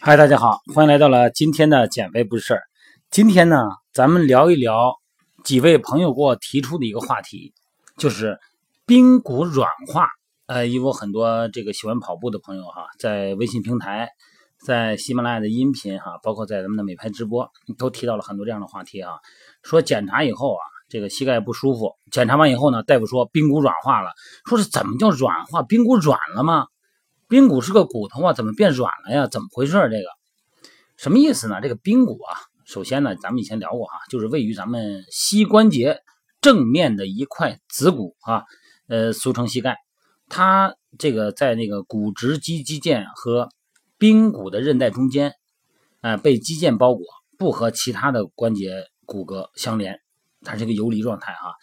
嗨，大家好，欢迎来到了今天的减肥不是事儿。今天呢，咱们聊一聊几位朋友给我提出的一个话题，就是髌骨软化。呃，有很多这个喜欢跑步的朋友哈，在微信平台、在喜马拉雅的音频哈，包括在咱们的美拍直播，都提到了很多这样的话题啊。说检查以后啊，这个膝盖不舒服，检查完以后呢，大夫说髌骨软化了。说是怎么叫软化？髌骨软了吗？髌骨是个骨头啊，怎么变软了呀？怎么回事？这个什么意思呢？这个髌骨啊，首先呢，咱们以前聊过哈，就是位于咱们膝关节正面的一块子骨啊，呃，俗称膝盖。它这个在那个骨直肌肌腱和髌骨的韧带中间，啊，被肌腱包裹，不和其他的关节骨骼相连，它是一个游离状态啊。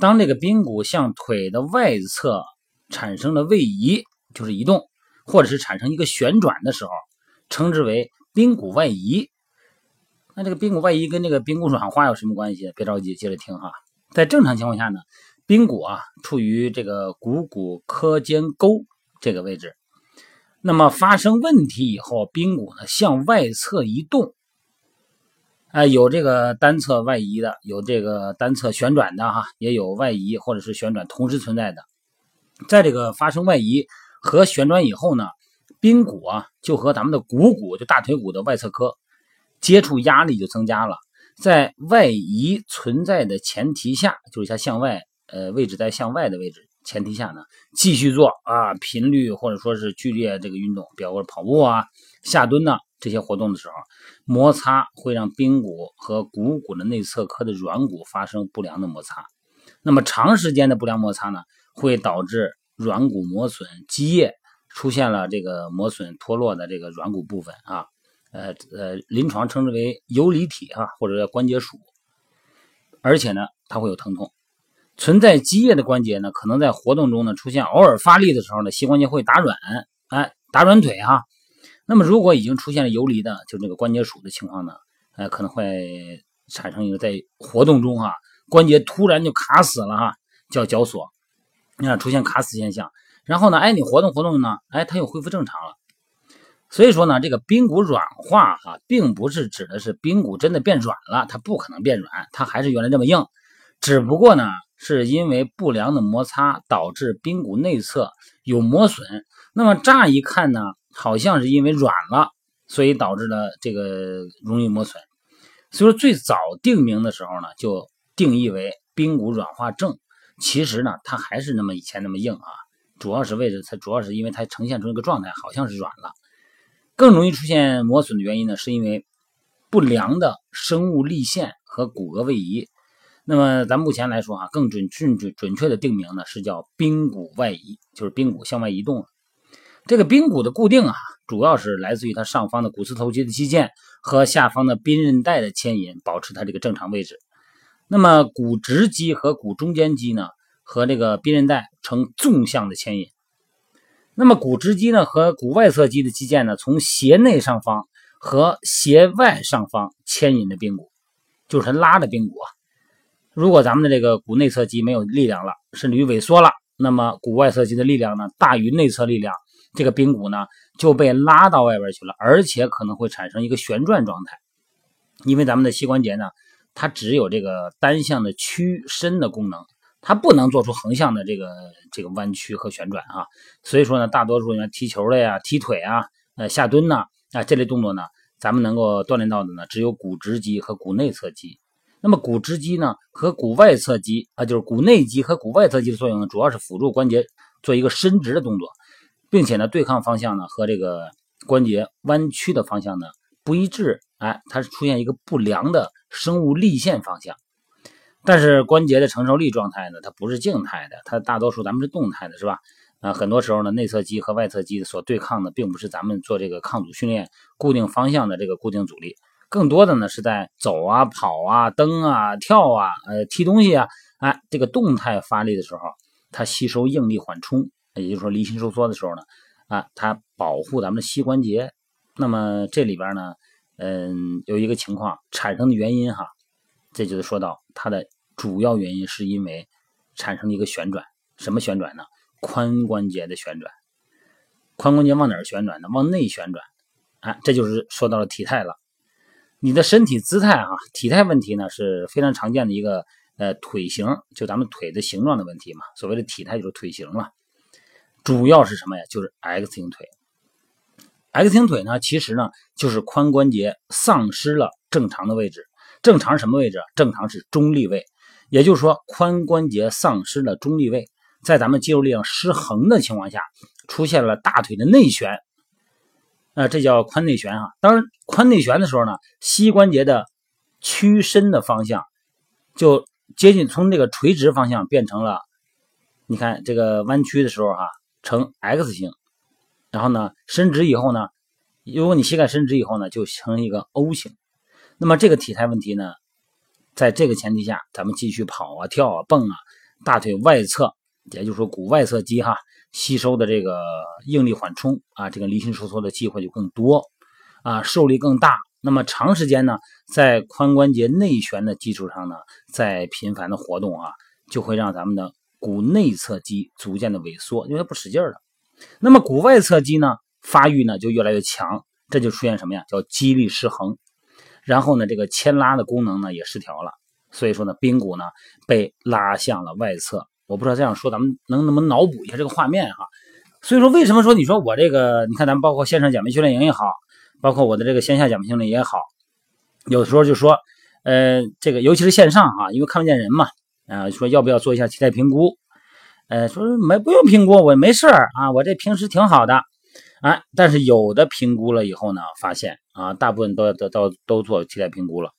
当这个髌骨向腿的外侧产生了位移，就是移动，或者是产生一个旋转的时候，称之为髌骨外移。那这个髌骨外移跟这个髌骨软化有什么关系？别着急，接着听哈。在正常情况下呢。髌骨啊，处于这个股骨髁间沟这个位置。那么发生问题以后，髌骨呢向外侧移动，啊，有这个单侧外移的，有这个单侧旋转的哈，也有外移或者是旋转同时存在的。在这个发生外移和旋转以后呢，髌骨啊就和咱们的股骨，就大腿骨的外侧髁接触压力就增加了。在外移存在的前提下，就是它向外。呃，位置在向外的位置前提下呢，继续做啊，频率或者说是剧烈这个运动，比如说跑步啊、下蹲呐这些活动的时候，摩擦会让髌骨和股骨的内侧髁的软骨发生不良的摩擦。那么长时间的不良摩擦呢，会导致软骨磨损、积液，出现了这个磨损脱落的这个软骨部分啊，呃呃，临床称之为游离体啊，或者叫关节鼠，而且呢，它会有疼痛。存在积液的关节呢，可能在活动中呢出现偶尔发力的时候呢，膝关节会打软，哎，打软腿哈。那么如果已经出现了游离的，就这个关节鼠的情况呢，哎，可能会产生一个在活动中哈，关节突然就卡死了哈，叫绞索，你看出现卡死现象。然后呢，哎，你活动活动呢，哎，它又恢复正常了。所以说呢，这个髌骨软化哈，并不是指的是髌骨真的变软了，它不可能变软，它还是原来这么硬，只不过呢。是因为不良的摩擦导致髌骨内侧有磨损，那么乍一看呢，好像是因为软了，所以导致了这个容易磨损。所以说最早定名的时候呢，就定义为髌骨软化症。其实呢，它还是那么以前那么硬啊，主要是位置，它主要是因为它呈现出一个状态，好像是软了。更容易出现磨损的原因呢，是因为不良的生物立线和骨骼位移。那么咱目前来说啊，更准准准准确的定名呢是叫髌骨外移，就是髌骨向外移动了。这个髌骨的固定啊，主要是来自于它上方的股四头肌的肌腱和下方的髌韧带的牵引，保持它这个正常位置。那么股直肌和股中间肌呢，和这个髌韧带呈纵向的牵引。那么股直肌呢和股外侧肌的肌腱呢，从斜内上方和斜外上方牵引着髌骨，就是它拉着髌骨啊。如果咱们的这个股内侧肌没有力量了，甚至于萎缩了，那么股外侧肌的力量呢大于内侧力量，这个髌骨呢就被拉到外边去了，而且可能会产生一个旋转状态。因为咱们的膝关节呢，它只有这个单向的屈伸的功能，它不能做出横向的这个这个弯曲和旋转啊。所以说呢，大多数人踢球的呀、踢腿啊、呃下蹲呐啊这类动作呢，咱们能够锻炼到的呢，只有股直肌和股内侧肌。那么股直肌呢和股外侧肌啊，就是股内肌和股外侧肌的作用呢，主要是辅助关节做一个伸直的动作，并且呢对抗方向呢和这个关节弯曲的方向呢不一致，哎，它是出现一个不良的生物立线方向。但是关节的承受力状态呢，它不是静态的，它大多数咱们是动态的，是吧？啊，很多时候呢内侧肌和外侧肌所对抗的，并不是咱们做这个抗阻训练固定方向的这个固定阻力。更多的呢是在走啊、跑啊、蹬啊、跳啊、呃、踢东西啊，哎，这个动态发力的时候，它吸收应力缓冲，也就是说离心收缩的时候呢，啊，它保护咱们的膝关节，那么这里边呢，嗯，有一个情况产生的原因哈，这就是说到它的主要原因是因为产生了一个旋转，什么旋转呢？髋关节的旋转。髋关节往哪儿旋转呢？往内旋转。啊，这就是说到了体态了。你的身体姿态啊，体态问题呢是非常常见的一个呃腿型，就咱们腿的形状的问题嘛。所谓的体态就是腿型了，主要是什么呀？就是 X 型腿。X 型腿呢，其实呢就是髋关节丧失了正常的位置。正常什么位置？正常是中立位，也就是说髋关节丧失了中立位，在咱们肌肉力量失衡的情况下，出现了大腿的内旋。呃，这叫髋内旋啊。当，髋内旋的时候呢，膝关节的屈伸的方向就接近从这个垂直方向变成了，你看这个弯曲的时候哈，呈 X 型。然后呢，伸直以后呢，如果你膝盖伸直以后呢，就成一个 O 型。那么这个体态问题呢，在这个前提下，咱们继续跑啊、跳啊、蹦啊，大腿外侧，也就是说股外侧肌哈，吸收的这个应力缓冲啊，这个离心收缩的机会就更多啊，受力更大。那么长时间呢，在髋关节内旋的基础上呢，在频繁的活动啊，就会让咱们的股内侧肌逐渐的萎缩，因为它不使劲了。那么股外侧肌呢，发育呢就越来越强，这就出现什么呀？叫肌力失衡，然后呢，这个牵拉的功能呢也失调了，所以说呢，髌骨呢被拉向了外侧。我不知道这样说咱们能能不能脑补一下这个画面哈？所以说为什么说你说我这个，你看咱们包括线上减肥训练营也好，包括我的这个线下减肥训练也好，有时候就说，呃，这个尤其是线上哈，因为看不见人嘛，啊，说要不要做一下体态评估？呃，说没不用评估，我没事儿啊，我这平时挺好的，啊，但是有的评估了以后呢，发现啊，大部分都都都都做体态评估了，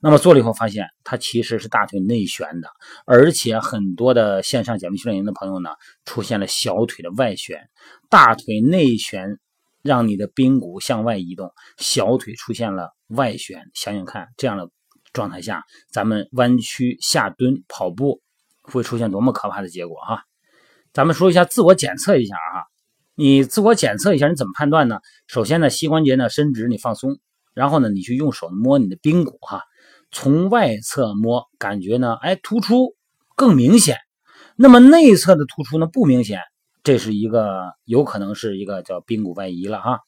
那么做了以后发现，它其实是大腿内旋的，而且很多的线上减肥训练营的朋友呢，出现了小腿的外旋，大腿内旋让你的髌骨向外移动，小腿出现了外旋，想想看，这样的状态下，咱们弯曲下蹲跑步会出现多么可怕的结果哈！咱们说一下自我检测一下啊，你自我检测一下，你怎么判断呢？首先呢，膝关节呢伸直，你放松，然后呢，你去用手摸你的髌骨哈，从外侧摸，感觉呢，哎，突出更明显。那么内侧的突出呢不明显，这是一个有可能是一个叫髌骨外移了哈。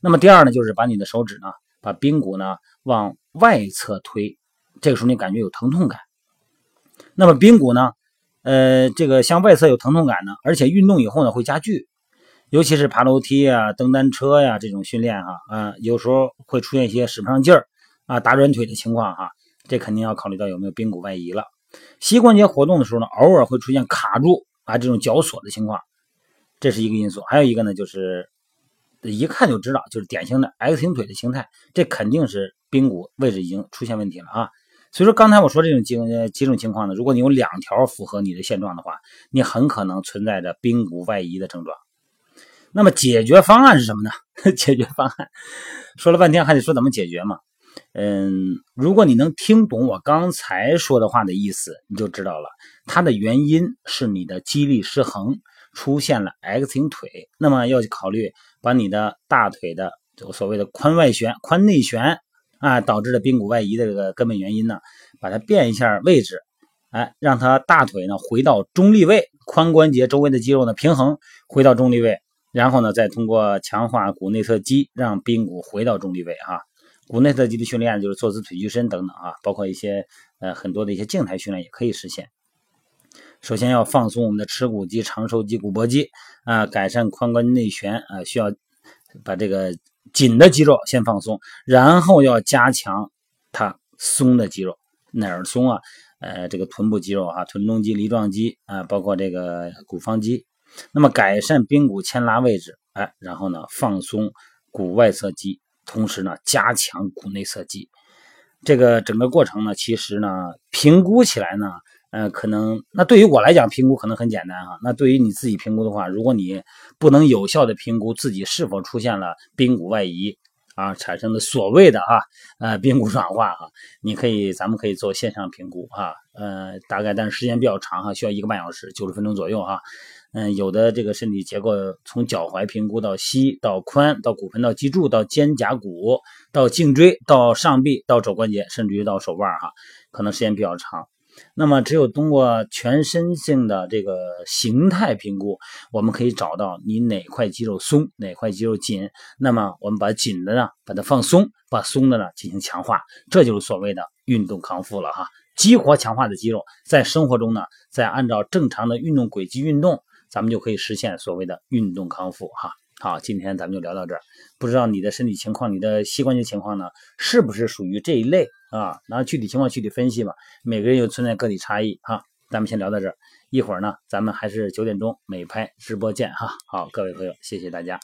那么第二呢，就是把你的手指呢，把髌骨呢往外侧推，这个时候你感觉有疼痛感。那么髌骨呢？呃，这个向外侧有疼痛感呢，而且运动以后呢会加剧，尤其是爬楼梯啊、蹬单车呀这种训练哈啊，有时候会出现一些使不上劲儿啊、打软腿的情况哈，这肯定要考虑到有没有髌骨外移了。膝关节活动的时候呢，偶尔会出现卡住啊这种绞锁的情况，这是一个因素。还有一个呢，就是一看就知道，就是典型的 X 型腿的形态，这肯定是髌骨位置已经出现问题了啊。所以说，刚才我说这种几几种情况呢，如果你有两条符合你的现状的话，你很可能存在着髌骨外移的症状。那么解决方案是什么呢？解决方案说了半天，还得说怎么解决嘛？嗯，如果你能听懂我刚才说的话的意思，你就知道了，它的原因是你的肌力失衡，出现了 X 型腿。那么要考虑把你的大腿的所谓的髋外旋、髋内旋。啊，导致的髌骨外移的这个根本原因呢，把它变一下位置，哎，让它大腿呢回到中立位，髋关节周围的肌肉呢平衡回到中立位，然后呢再通过强化股内侧肌，让髌骨回到中立位哈。股内侧肌的训练就是坐姿腿屈伸等等啊，包括一些呃很多的一些静态训练也可以实现。首先要放松我们的耻骨肌、长寿肌、股薄肌啊，改善髋关节内旋啊，需要把这个。紧的肌肉先放松，然后要加强它松的肌肉。哪儿松啊？呃，这个臀部肌肉啊，臀中肌、梨状肌啊，包括这个股方肌。那么改善髌骨牵拉位置，哎，然后呢放松股外侧肌，同时呢加强股内侧肌。这个整个过程呢，其实呢评估起来呢。呃，可能那对于我来讲，评估可能很简单哈。那对于你自己评估的话，如果你不能有效的评估自己是否出现了髌骨外移啊，产生的所谓的哈呃髌骨软化哈，你可以咱们可以做线上评估哈，呃大概但是时间比较长哈，需要一个半小时，九十分钟左右哈。嗯，有的这个身体结构从脚踝评估到膝到髋到骨盆到脊柱到肩胛骨到颈椎到上臂到肘关节，甚至于到手腕哈，可能时间比较长。那么，只有通过全身性的这个形态评估，我们可以找到你哪块肌肉松，哪块肌肉紧。那么，我们把紧的呢，把它放松；把松的呢，进行强化。这就是所谓的运动康复了哈。激活强化的肌肉，在生活中呢，再按照正常的运动轨迹运动，咱们就可以实现所谓的运动康复哈。好，今天咱们就聊到这儿。不知道你的身体情况、你的膝关节情况呢，是不是属于这一类啊？然后具体情况具体分析吧。每个人又存在个体差异哈。咱们先聊到这儿，一会儿呢，咱们还是九点钟美拍直播见哈。好，各位朋友，谢谢大家。